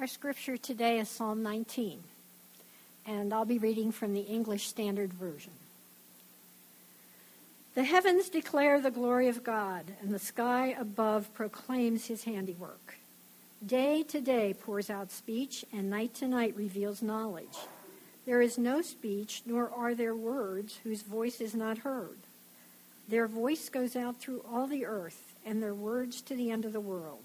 Our scripture today is Psalm 19, and I'll be reading from the English Standard Version. The heavens declare the glory of God, and the sky above proclaims his handiwork. Day to day pours out speech, and night to night reveals knowledge. There is no speech, nor are there words whose voice is not heard. Their voice goes out through all the earth, and their words to the end of the world.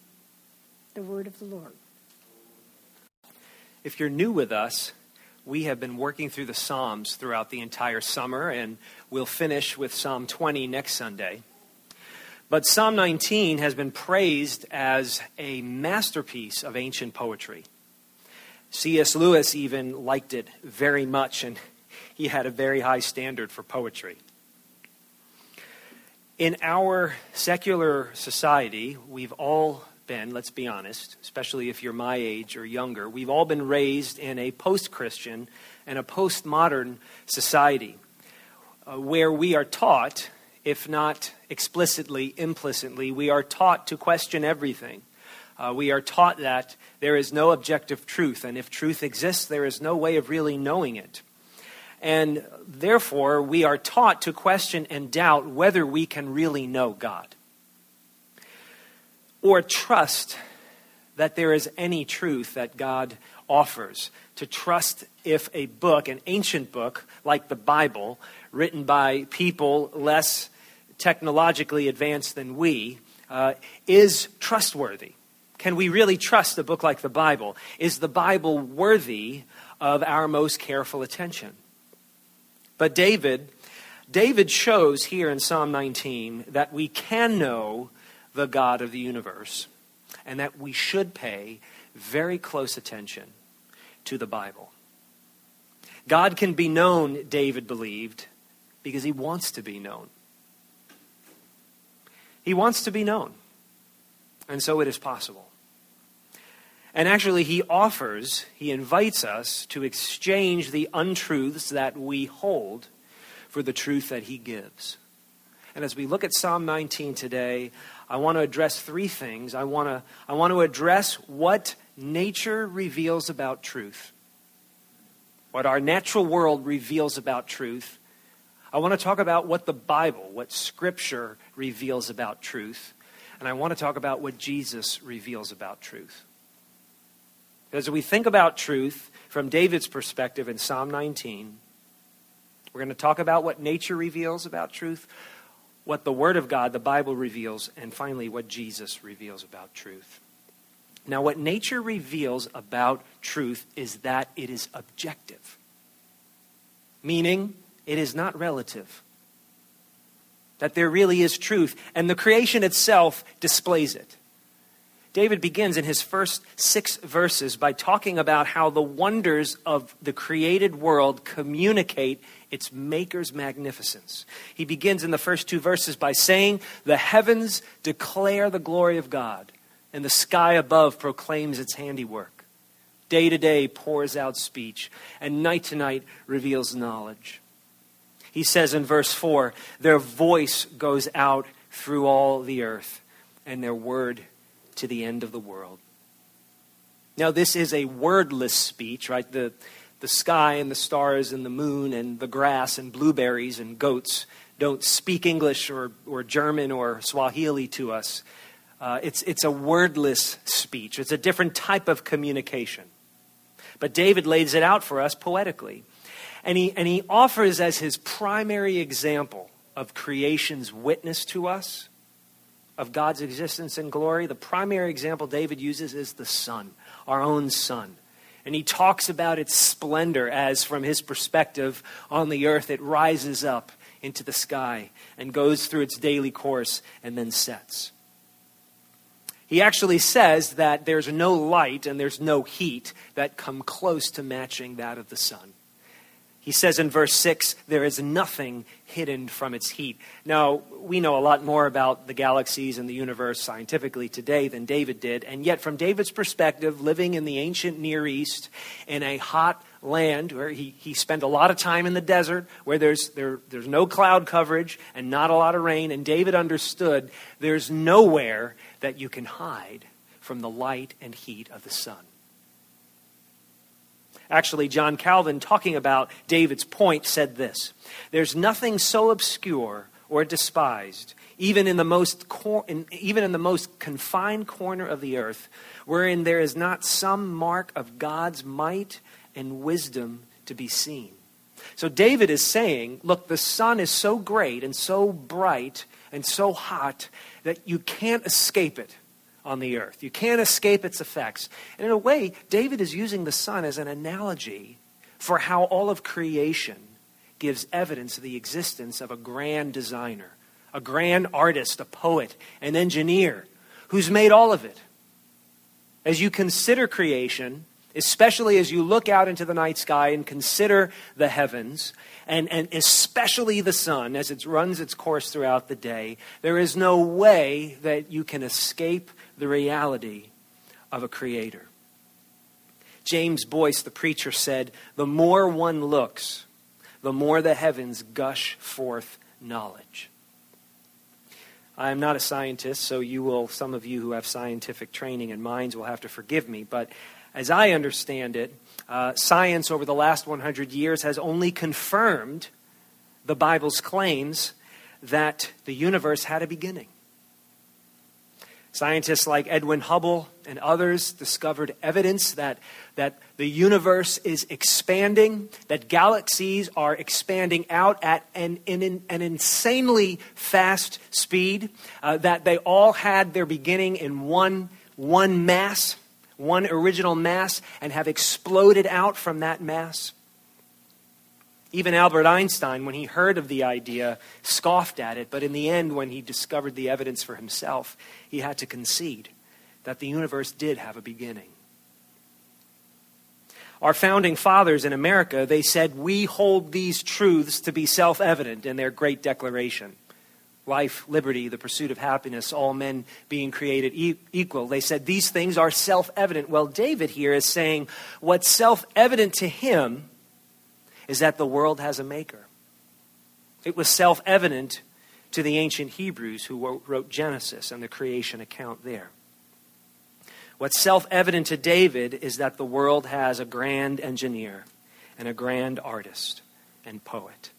The word of the Lord. If you're new with us, we have been working through the Psalms throughout the entire summer, and we'll finish with Psalm 20 next Sunday. But Psalm 19 has been praised as a masterpiece of ancient poetry. C.S. Lewis even liked it very much, and he had a very high standard for poetry. In our secular society, we've all been, let's be honest, especially if you're my age or younger, we've all been raised in a post Christian and a postmodern society uh, where we are taught, if not explicitly, implicitly, we are taught to question everything. Uh, we are taught that there is no objective truth, and if truth exists, there is no way of really knowing it. And therefore, we are taught to question and doubt whether we can really know God or trust that there is any truth that God offers. To trust if a book, an ancient book like the Bible, written by people less technologically advanced than we, uh, is trustworthy. Can we really trust a book like the Bible? Is the Bible worthy of our most careful attention? But David, David shows here in Psalm 19 that we can know the God of the universe, and that we should pay very close attention to the Bible. God can be known, David believed, because he wants to be known. He wants to be known. And so it is possible. And actually, he offers, he invites us to exchange the untruths that we hold for the truth that he gives. And as we look at Psalm 19 today, I want to address three things. I want to, I want to address what nature reveals about truth, what our natural world reveals about truth. I want to talk about what the Bible, what Scripture reveals about truth. And I want to talk about what Jesus reveals about truth. As we think about truth from David's perspective in Psalm 19, we're going to talk about what nature reveals about truth what the Word of God, the Bible, reveals, and finally, what Jesus reveals about truth. Now, what nature reveals about truth is that it is objective, meaning it is not relative. That there really is truth, and the creation itself displays it. David begins in his first six verses by talking about how the wonders of the created world communicate its maker's magnificence. He begins in the first two verses by saying, The heavens declare the glory of God, and the sky above proclaims its handiwork. Day to day pours out speech, and night to night reveals knowledge. He says in verse 4 Their voice goes out through all the earth, and their word to the end of the world. Now, this is a wordless speech, right? The, the sky and the stars and the moon and the grass and blueberries and goats don't speak English or, or German or Swahili to us. Uh, it's, it's a wordless speech, it's a different type of communication. But David lays it out for us poetically. And he, and he offers as his primary example of creation's witness to us, of God's existence and glory, the primary example David uses is the sun, our own sun. And he talks about its splendor as, from his perspective on the earth, it rises up into the sky and goes through its daily course and then sets. He actually says that there's no light and there's no heat that come close to matching that of the sun. He says in verse 6, there is nothing hidden from its heat. Now, we know a lot more about the galaxies and the universe scientifically today than David did, and yet, from David's perspective, living in the ancient Near East in a hot land where he, he spent a lot of time in the desert, where there's, there, there's no cloud coverage and not a lot of rain, and David understood there's nowhere that you can hide from the light and heat of the sun. Actually, John Calvin, talking about David's point, said this There's nothing so obscure or despised, even in the most, cor- in, even in the most confined corner of the earth, wherein there is not some mark of God's might and wisdom to be seen. So David is saying, look, the sun is so great and so bright and so hot that you can't escape it on the earth. You can't escape its effects. And in a way, David is using the sun as an analogy for how all of creation gives evidence of the existence of a grand designer, a grand artist, a poet, an engineer who's made all of it. As you consider creation, especially as you look out into the night sky and consider the heavens, and, and especially the sun as it runs its course throughout the day, there is no way that you can escape the reality of a creator. James Boice, the preacher, said, The more one looks, the more the heavens gush forth knowledge. I am not a scientist, so you will, some of you who have scientific training and minds will have to forgive me, but as I understand it, uh, science over the last 100 years has only confirmed the Bible's claims that the universe had a beginning. Scientists like Edwin Hubble and others discovered evidence that, that the universe is expanding, that galaxies are expanding out at an, an, an insanely fast speed, uh, that they all had their beginning in one, one mass, one original mass, and have exploded out from that mass. Even Albert Einstein, when he heard of the idea, scoffed at it, but in the end, when he discovered the evidence for himself, he had to concede that the universe did have a beginning. Our founding fathers in America, they said, We hold these truths to be self evident in their great declaration life, liberty, the pursuit of happiness, all men being created equal. They said these things are self evident. Well, David here is saying what's self evident to him is that the world has a maker. It was self evident to the ancient Hebrews who wrote Genesis and the creation account there. What's self evident to David is that the world has a grand engineer and a grand artist and poet.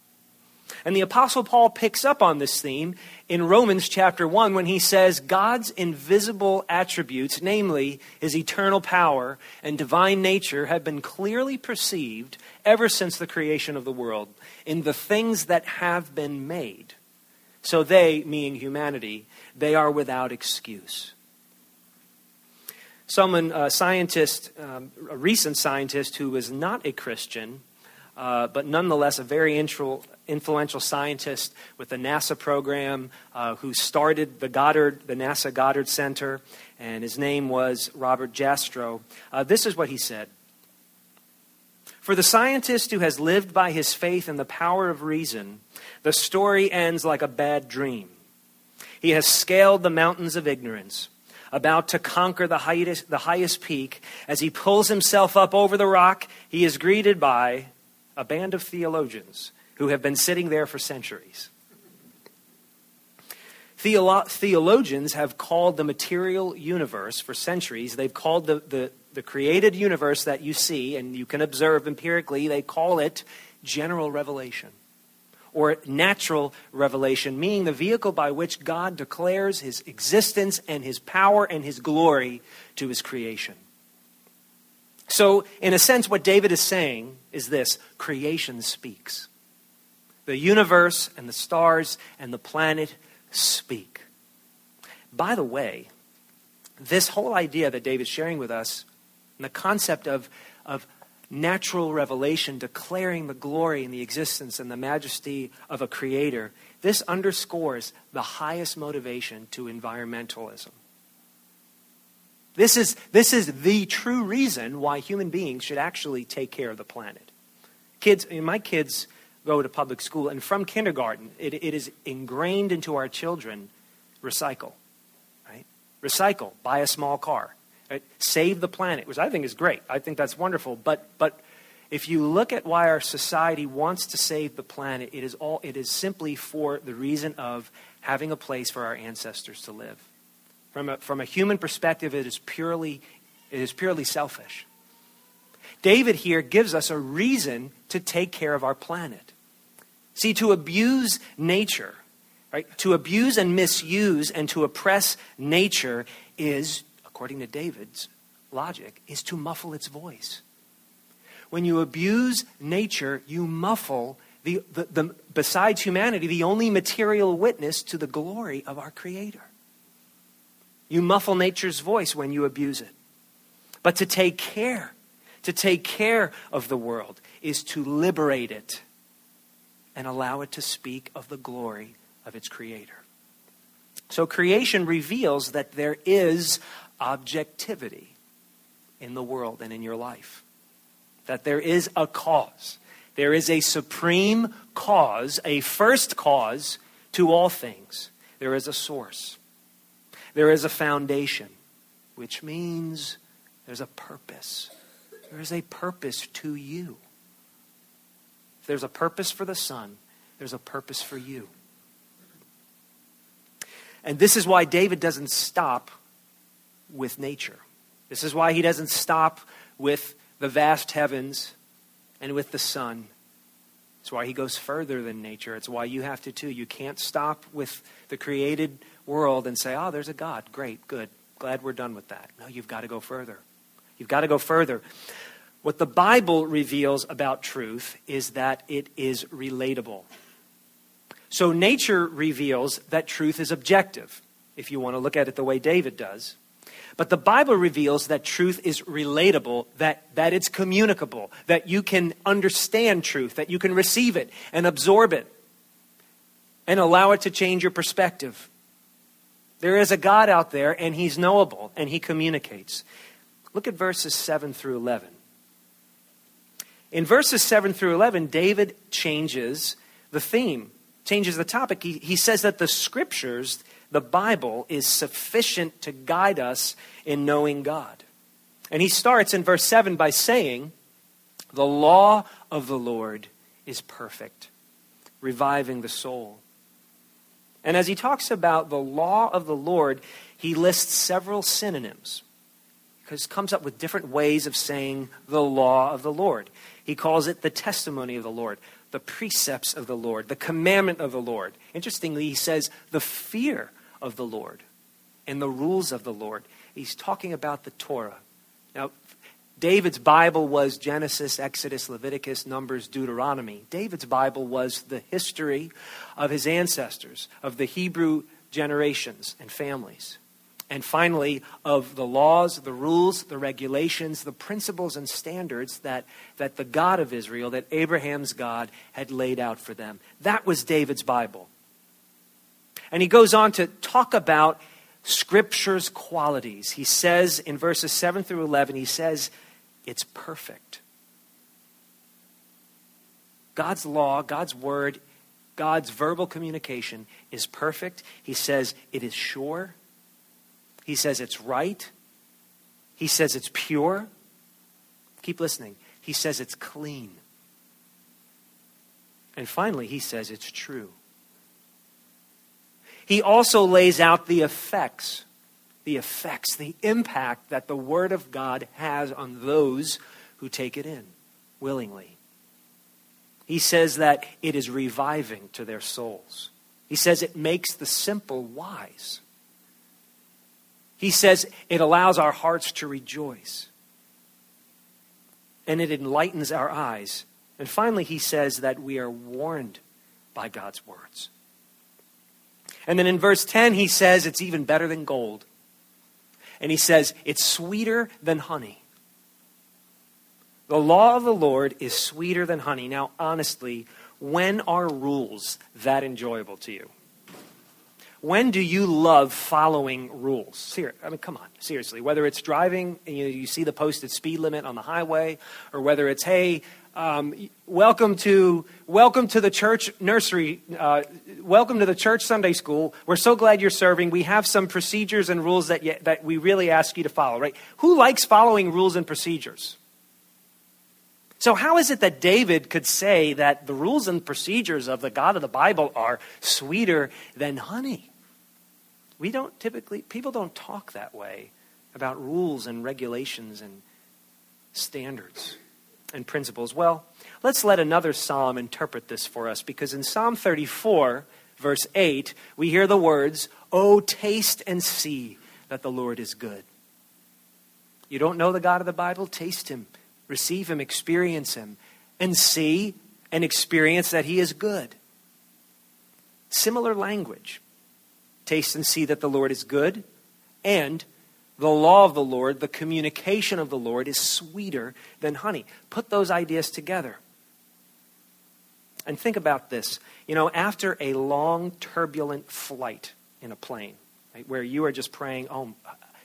And the Apostle Paul picks up on this theme in Romans chapter 1 when he says God's invisible attributes, namely his eternal power and divine nature, have been clearly perceived ever since the creation of the world in the things that have been made. So they, meaning humanity, they are without excuse. Someone, a scientist, um, a recent scientist who was not a Christian, uh, but nonetheless a very influential scientist with the NASA program uh, who started the Goddard, the NASA Goddard Center, and his name was Robert Jastrow. Uh, this is what he said. For the scientist who has lived by his faith in the power of reason, the story ends like a bad dream. He has scaled the mountains of ignorance, about to conquer the highest, the highest peak, as he pulls himself up over the rock, he is greeted by a band of theologians who have been sitting there for centuries. Theolo- theologians have called the material universe for centuries, they've called the, the, the created universe that you see and you can observe empirically, they call it general revelation or natural revelation, meaning the vehicle by which God declares his existence and his power and his glory to his creation. So, in a sense, what David is saying is this creation speaks. The universe and the stars and the planet speak. By the way, this whole idea that David's sharing with us, and the concept of, of natural revelation declaring the glory and the existence and the majesty of a creator, this underscores the highest motivation to environmentalism. This is, this is the true reason why human beings should actually take care of the planet. Kids, my kids go to public school, and from kindergarten, it, it is ingrained into our children recycle. Right? Recycle, buy a small car. Right? Save the planet, which I think is great. I think that's wonderful. But, but if you look at why our society wants to save the planet, it is, all, it is simply for the reason of having a place for our ancestors to live. From a, from a human perspective, it is purely, it is purely selfish. David here gives us a reason to take care of our planet. See, to abuse nature, right? To abuse and misuse and to oppress nature is according to David's logic, is to muffle its voice. When you abuse nature, you muffle the, the, the, besides humanity, the only material witness to the glory of our Creator. You muffle nature's voice when you abuse it. But to take care, to take care of the world, is to liberate it and allow it to speak of the glory of its Creator. So creation reveals that there is objectivity in the world and in your life. That there is a cause. There is a supreme cause, a first cause to all things. There is a source. There is a foundation, which means there's a purpose. There is a purpose to you. If there's a purpose for the sun, there's a purpose for you. And this is why David doesn't stop with nature. This is why he doesn't stop with the vast heavens and with the sun. It's why he goes further than nature. It's why you have to too. You can't stop with the created world and say, oh, there's a God. Great, good. Glad we're done with that. No, you've got to go further. You've got to go further. What the Bible reveals about truth is that it is relatable. So nature reveals that truth is objective, if you want to look at it the way David does. But the Bible reveals that truth is relatable, that, that it's communicable, that you can understand truth, that you can receive it and absorb it and allow it to change your perspective. There is a God out there, and He's knowable, and He communicates. Look at verses 7 through 11. In verses 7 through 11, David changes the theme, changes the topic. He, he says that the scriptures the Bible is sufficient to guide us in knowing God. And he starts in verse 7 by saying, The law of the Lord is perfect, reviving the soul. And as he talks about the law of the Lord, he lists several synonyms because comes up with different ways of saying the law of the Lord. He calls it the testimony of the Lord, the precepts of the Lord, the commandment of the Lord. Interestingly, he says the fear of the Lord and the rules of the Lord. He's talking about the Torah. Now, David's Bible was Genesis, Exodus, Leviticus, Numbers, Deuteronomy. David's Bible was the history of his ancestors, of the Hebrew generations and families. And finally, of the laws, the rules, the regulations, the principles and standards that, that the God of Israel, that Abraham's God, had laid out for them. That was David's Bible. And he goes on to talk about Scripture's qualities. He says in verses 7 through 11, he says, it's perfect. God's law, God's word, God's verbal communication is perfect. He says it is sure. He says it's right. He says it's pure. Keep listening. He says it's clean. And finally, he says it's true. He also lays out the effects, the effects, the impact that the Word of God has on those who take it in willingly. He says that it is reviving to their souls. He says it makes the simple wise. He says it allows our hearts to rejoice. And it enlightens our eyes. And finally, he says that we are warned by God's words. And then in verse 10, he says it's even better than gold. And he says it's sweeter than honey. The law of the Lord is sweeter than honey. Now, honestly, when are rules that enjoyable to you? When do you love following rules? Ser- I mean, come on, seriously. Whether it's driving, you, you see the posted speed limit on the highway, or whether it's, hey, um, welcome to welcome to the church nursery. Uh, welcome to the church Sunday school. We're so glad you're serving. We have some procedures and rules that you, that we really ask you to follow. Right? Who likes following rules and procedures? So, how is it that David could say that the rules and procedures of the God of the Bible are sweeter than honey? We don't typically, people don't talk that way about rules and regulations and standards and principles. Well, let's let another psalm interpret this for us because in Psalm 34, verse 8, we hear the words, Oh, taste and see that the Lord is good. You don't know the God of the Bible? Taste him, receive him, experience him, and see and experience that he is good. Similar language. Taste and see that the Lord is good. And the law of the Lord, the communication of the Lord, is sweeter than honey. Put those ideas together. And think about this. You know, after a long, turbulent flight in a plane, right, where you are just praying, oh,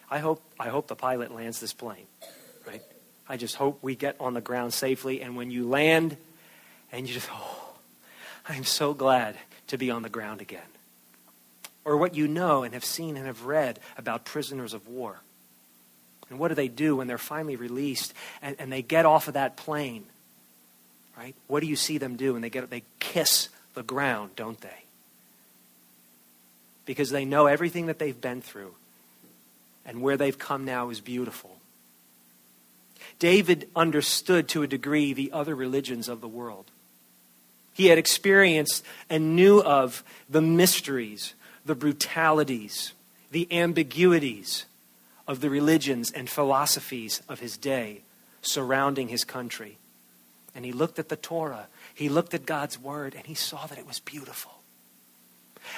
I hope, I hope the pilot lands this plane, right? I just hope we get on the ground safely. And when you land, and you just, oh, I'm so glad to be on the ground again or what you know and have seen and have read about prisoners of war. And what do they do when they're finally released and, and they get off of that plane? Right? What do you see them do? And they get they kiss the ground, don't they? Because they know everything that they've been through and where they've come now is beautiful. David understood to a degree the other religions of the world. He had experienced and knew of the mysteries the brutalities, the ambiguities of the religions and philosophies of his day surrounding his country. And he looked at the Torah, he looked at God's word, and he saw that it was beautiful.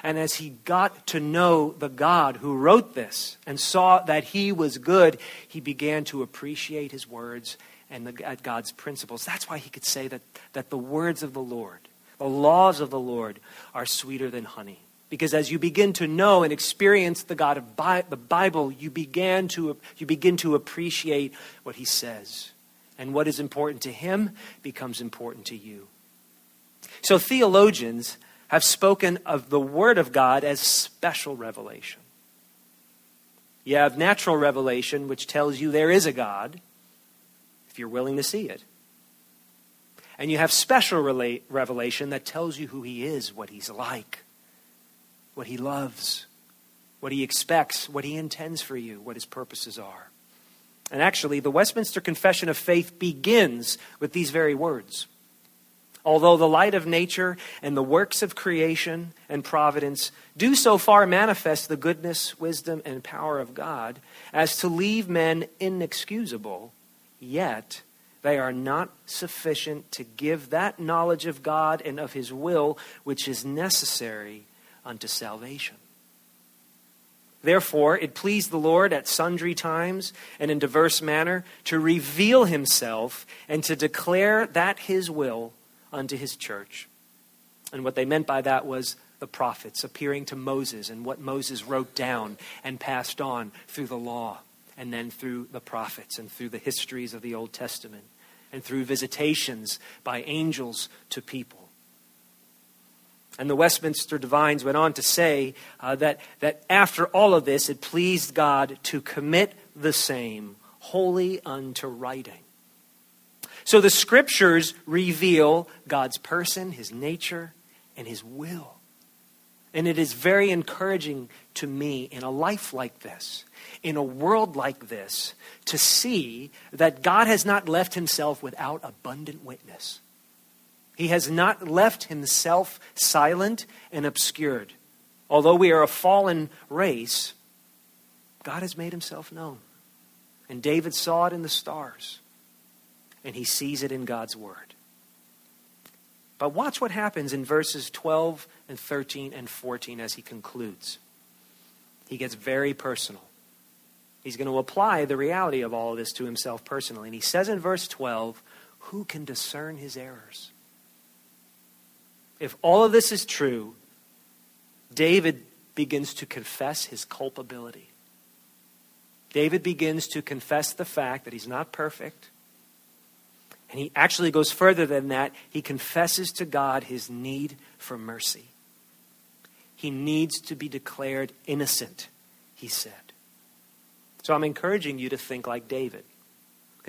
And as he got to know the God who wrote this and saw that he was good, he began to appreciate his words and the, uh, God's principles. That's why he could say that, that the words of the Lord, the laws of the Lord, are sweeter than honey. Because as you begin to know and experience the God of Bi- the Bible, you, began to, you begin to appreciate what he says. And what is important to him becomes important to you. So theologians have spoken of the Word of God as special revelation. You have natural revelation, which tells you there is a God, if you're willing to see it. And you have special revelation that tells you who he is, what he's like what He loves, what He expects, what He intends for you, what His purposes are. And actually, the Westminster Confession of Faith begins with these very words. Although the light of nature and the works of creation and providence do so far manifest the goodness, wisdom, and power of God as to leave men inexcusable, yet they are not sufficient to give that knowledge of God and of His will which is necessary unto salvation. Therefore, it pleased the Lord at sundry times and in diverse manner to reveal himself and to declare that his will unto his church. And what they meant by that was the prophets appearing to Moses and what Moses wrote down and passed on through the law and then through the prophets and through the histories of the Old Testament and through visitations by angels to people. And the Westminster Divines went on to say uh, that, that after all of this, it pleased God to commit the same wholly unto writing. So the scriptures reveal God's person, his nature, and his will. And it is very encouraging to me in a life like this, in a world like this, to see that God has not left himself without abundant witness. He has not left himself silent and obscured. Although we are a fallen race, God has made himself known. And David saw it in the stars, and he sees it in God's word. But watch what happens in verses 12 and 13 and 14 as he concludes. He gets very personal. He's going to apply the reality of all of this to himself personally. And he says in verse 12, Who can discern his errors? If all of this is true, David begins to confess his culpability. David begins to confess the fact that he's not perfect, and he actually goes further than that. He confesses to God his need for mercy. He needs to be declared innocent, he said. So I'm encouraging you to think like David.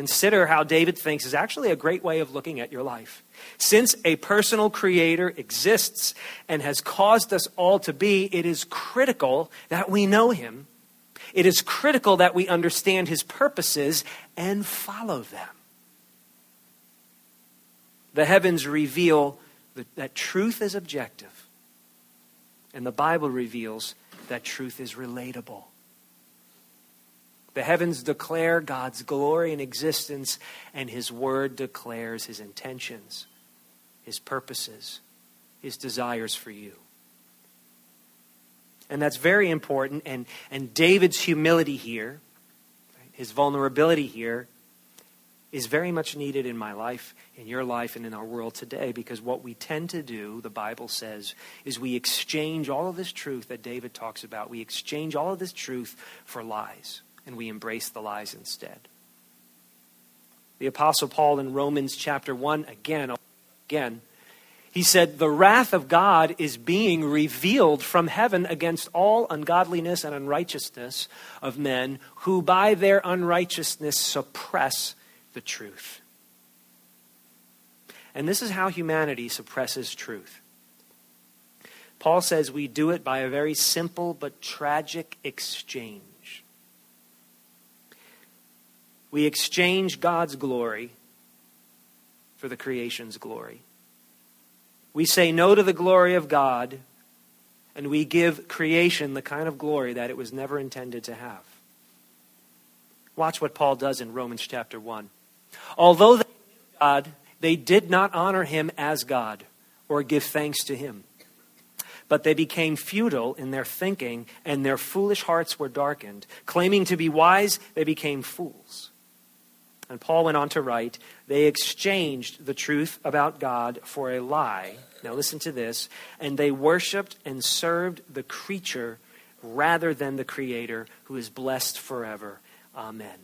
Consider how David thinks is actually a great way of looking at your life. Since a personal creator exists and has caused us all to be, it is critical that we know him. It is critical that we understand his purposes and follow them. The heavens reveal that, truth is objective, and the Bible reveals that truth is relatable. The heavens declare God's glory and existence, and His Word declares His intentions, His purposes, His desires for you. And that's very important. And, and David's humility here, his vulnerability here, is very much needed in my life, in your life, and in our world today because what we tend to do, the Bible says, is we exchange all of this truth that David talks about. We exchange all of this truth for lies, and we embrace the lies instead. The Apostle Paul in Romans chapter 1, again, again, he said, The wrath of God is being revealed from heaven against all ungodliness and unrighteousness of men who by their unrighteousness suppress the truth. And this is how humanity suppresses truth. Paul says we do it by a very simple but tragic exchange. We exchange God's glory for the creation's glory. We say no to the glory of God, and we give creation the kind of glory that it was never intended to have. Watch what Paul does in Romans chapter 1. Although they knew God, they did not honor him as God or give thanks to him. But they became futile in their thinking, and their foolish hearts were darkened. Claiming to be wise, they became fools. And Paul went on to write, they exchanged the truth about God for a lie. Now listen to this. And they worshiped and served the creature rather than the Creator, who is blessed forever. Amen.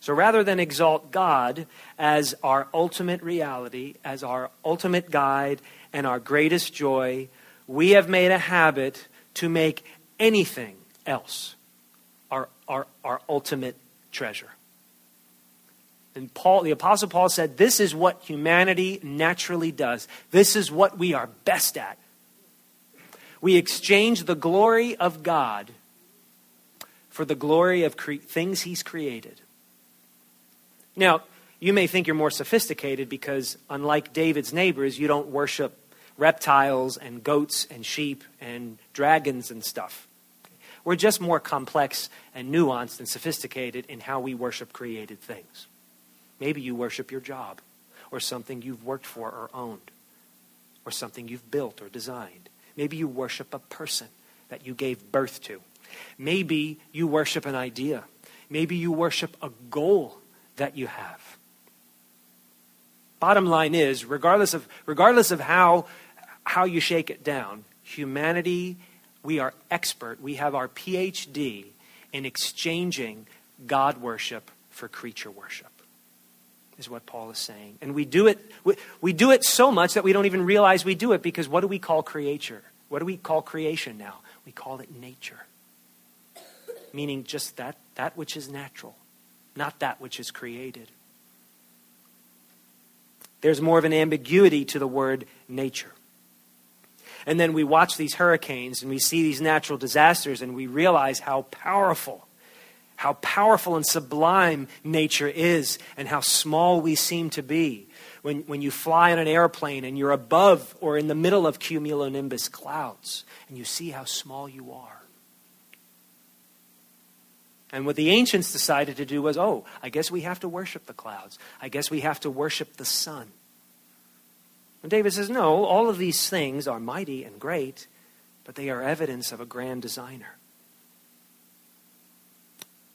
So rather than exalt God as our ultimate reality, as our ultimate guide, and our greatest joy, we have made a habit to make anything else our, our, our ultimate treasure. And Paul, the Apostle Paul said, This is what humanity naturally does. This is what we are best at. We exchange the glory of God for the glory of cre- things He's created. Now, you may think you're more sophisticated because, unlike David's neighbors, you don't worship reptiles and goats and sheep and dragons and stuff. We're just more complex and nuanced and sophisticated in how we worship created things. Maybe you worship your job or something you've worked for or owned or something you've built or designed. Maybe you worship a person that you gave birth to. Maybe you worship an idea. Maybe you worship a goal that you have. Bottom line is, regardless of, regardless of how, how you shake it down, humanity, we are expert. We have our PhD in exchanging God worship for creature worship. Is what Paul is saying. And we do it we, we do it so much that we don't even realize we do it because what do we call creature? What do we call creation now? We call it nature. Meaning just that that which is natural, not that which is created. There's more of an ambiguity to the word nature. And then we watch these hurricanes and we see these natural disasters and we realize how powerful, how powerful and sublime nature is and how small we seem to be. When, when you fly in an airplane and you're above or in the middle of cumulonimbus clouds and you see how small you are. And what the ancients decided to do was, oh, I guess we have to worship the clouds. I guess we have to worship the sun. And David says, no, all of these things are mighty and great, but they are evidence of a grand designer.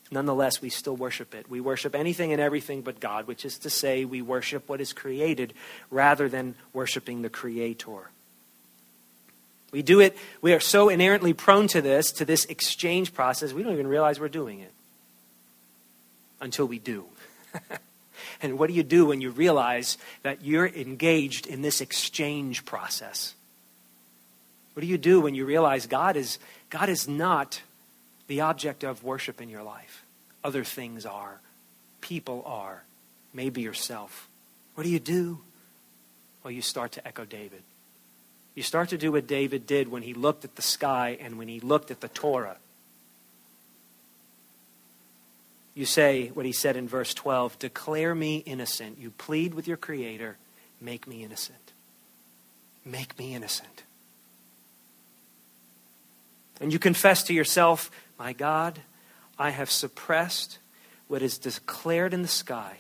Nonetheless, we still worship it. We worship anything and everything but God, which is to say, we worship what is created rather than worshiping the Creator. We do it, we are so inherently prone to this, to this exchange process, we don't even realize we're doing it until we do. and what do you do when you realize that you're engaged in this exchange process? What do you do when you realize God is, God is not the object of worship in your life? Other things are, people are, maybe yourself. What do you do? Well, you start to echo David. You start to do what David did when he looked at the sky and when he looked at the Torah. You say what he said in verse 12 Declare me innocent. You plead with your Creator, make me innocent. Make me innocent. And you confess to yourself, My God, I have suppressed what is declared in the sky.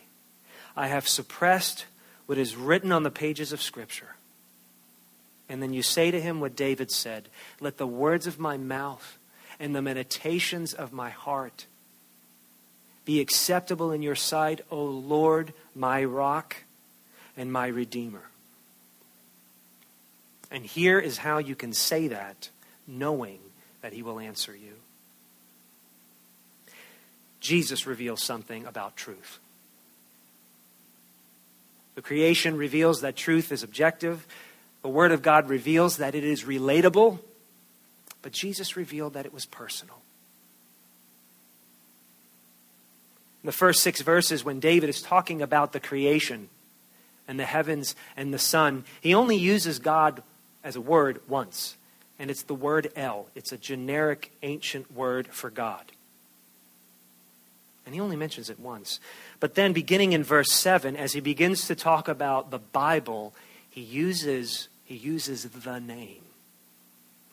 I have suppressed what is written on the pages of Scripture. And then you say to him what David said Let the words of my mouth and the meditations of my heart be acceptable in your sight, O Lord, my rock and my redeemer. And here is how you can say that, knowing that he will answer you. Jesus reveals something about truth. The creation reveals that truth is objective. The Word of God reveals that it is relatable, but Jesus revealed that it was personal. In the first six verses, when David is talking about the creation and the heavens and the sun, he only uses God as a word once, and it's the word El. It's a generic ancient word for God. And he only mentions it once. But then, beginning in verse 7, as he begins to talk about the Bible, he uses, he uses the name.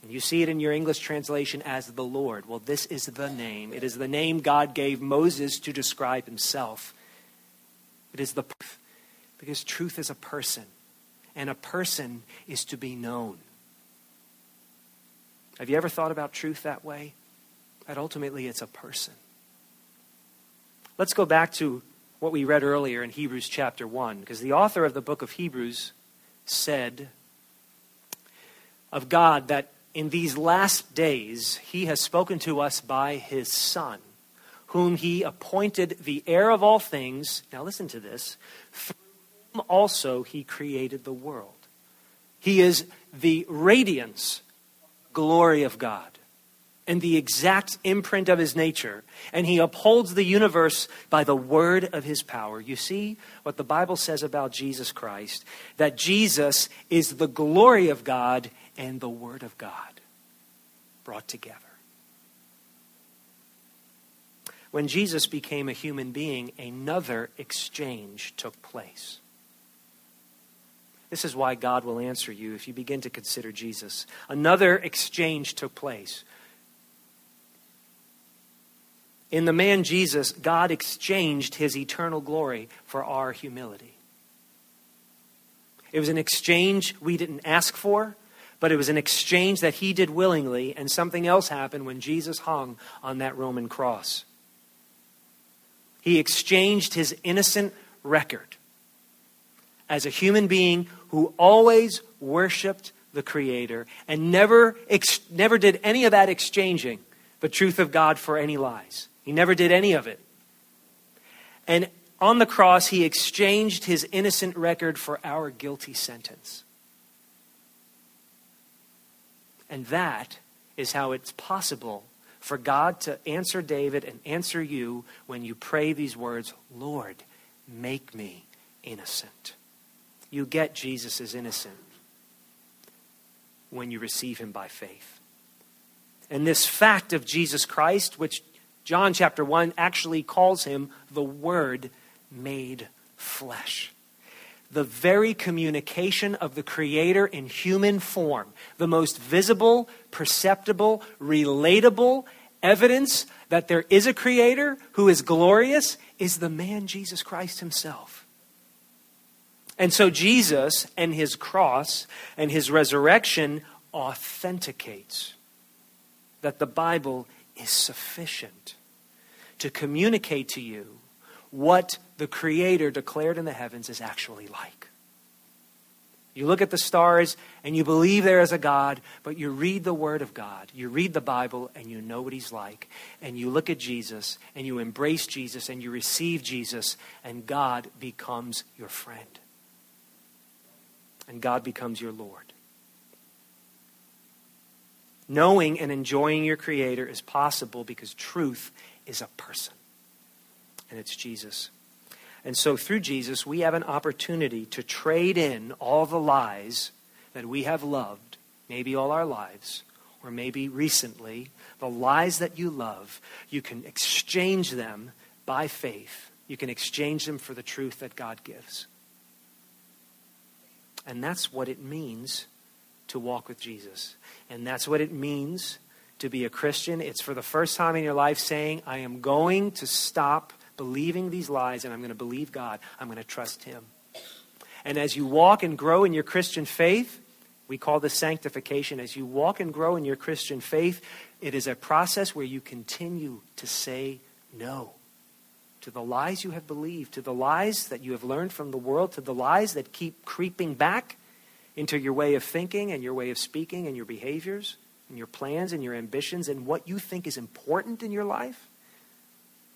And you see it in your English translation as the Lord. Well, this is the name. It is the name God gave Moses to describe himself. It is the because truth is a person, and a person is to be known. Have you ever thought about truth that way? That ultimately it's a person. Let's go back to what we read earlier in Hebrews chapter 1, because the author of the book of Hebrews said of God that in these last days he has spoken to us by his Son, whom he appointed the heir of all things. Now listen to this. Through whom also he created the world. He is the radiance, glory of God and the exact imprint of his nature, and he upholds the universe by the word of his power. You see what the Bible says about Jesus Christ that Jesus is the glory of God and the word of God brought together. When Jesus became a human being, another exchange took place. This is why God will answer you if you begin to consider Jesus. Another exchange took place. In the man Jesus, God exchanged his eternal glory for our humility. It was an exchange we didn't ask for, but it was an exchange that he did willingly, and something else happened when Jesus hung on that Roman cross. He exchanged his innocent record as a human being who always worshiped the Creator and never, ex- never did any of that exchanging the truth of God for any lies. He never did any of it. And On the cross, he exchanged his innocent record for our guilty sentence. And that is how it's possible for God to answer David and answer you when you pray these words Lord, make me innocent. You get Jesus is innocent when you receive him by faith. And this fact of Jesus Christ, which John chapter 1 actually calls him the Word made flesh. The very communication of the Creator in human form, the most visible, perceptible, relatable evidence that there is a Creator who is glorious, is the man Jesus Christ Himself. And so Jesus and His cross and His resurrection authenticates that the Bible is sufficient to communicate to you what the Creator declared in the heavens is actually like. You look at the stars and you believe there is a God, but you read the Word of God. You read the Bible and you know what He's like. And you look at Jesus and you embrace Jesus and you receive Jesus, and God becomes your friend. And God becomes your Lord. Knowing and enjoying your Creator is possible because truth is a person and it's Jesus. And so through Jesus, we have an opportunity to trade in all the lies that we have loved, maybe all our lives, or maybe recently, the lies that you love, you can exchange them by faith. You can exchange them for the truth that God gives. And that's what it means to walk with Jesus. And that's what it means to be a Christian. It's for the first time in your life saying, I am going to stop believing these lies and I'm going to believe God. I'm going to trust Him. And as you walk and grow in your Christian faith, we call this sanctification. As you walk and grow in your Christian faith, it is a process where you continue to say no to the lies you have believed, to the lies that you have learned from the world, to the lies that keep creeping back into your way of thinking and your way of speaking and your behaviors and your plans and your ambitions and what you think is important in your life.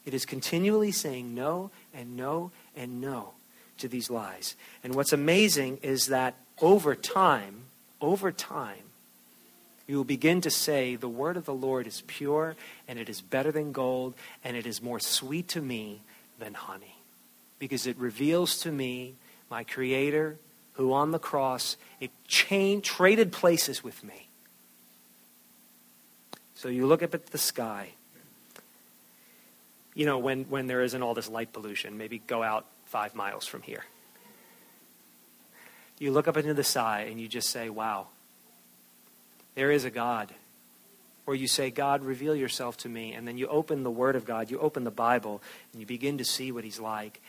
It is continually saying no and no and no to these lies. And what's amazing is that over time, over time, you will begin to say, The word of the Lord is pure, and it is better than gold, and it is more sweet to me than honey. Because it reveals to me my Creator, who on the cross, it chain, traded places with me. So you look up at the sky, you know, when, when there isn't all this light pollution, maybe go out five miles from here. You look up into the sky and you just say, wow, there is a God. Or you say, God, reveal yourself to me. And then you open the Word of God, you open the Bible, and you begin to see what He's like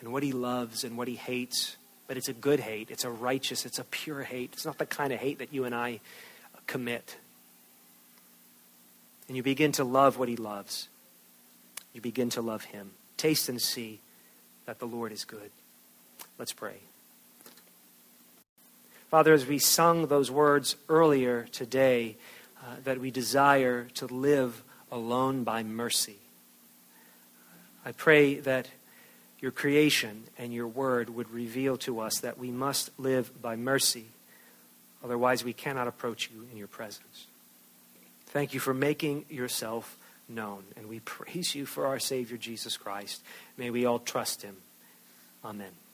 and what He loves and what He hates. But it's a good hate, it's a righteous, it's a pure hate. It's not the kind of hate that you and I commit. And you begin to love what He loves you begin to love him. Taste and see that the Lord is good. Let's pray. Father, as we sung those words earlier today, uh, that we desire to live alone by mercy, I pray that your creation and your word would reveal to us that we must live by mercy. Otherwise, we cannot approach you in your presence. Thank you for making yourself known. And we praise you for our Savior Jesus Christ. May we all trust him. Amen.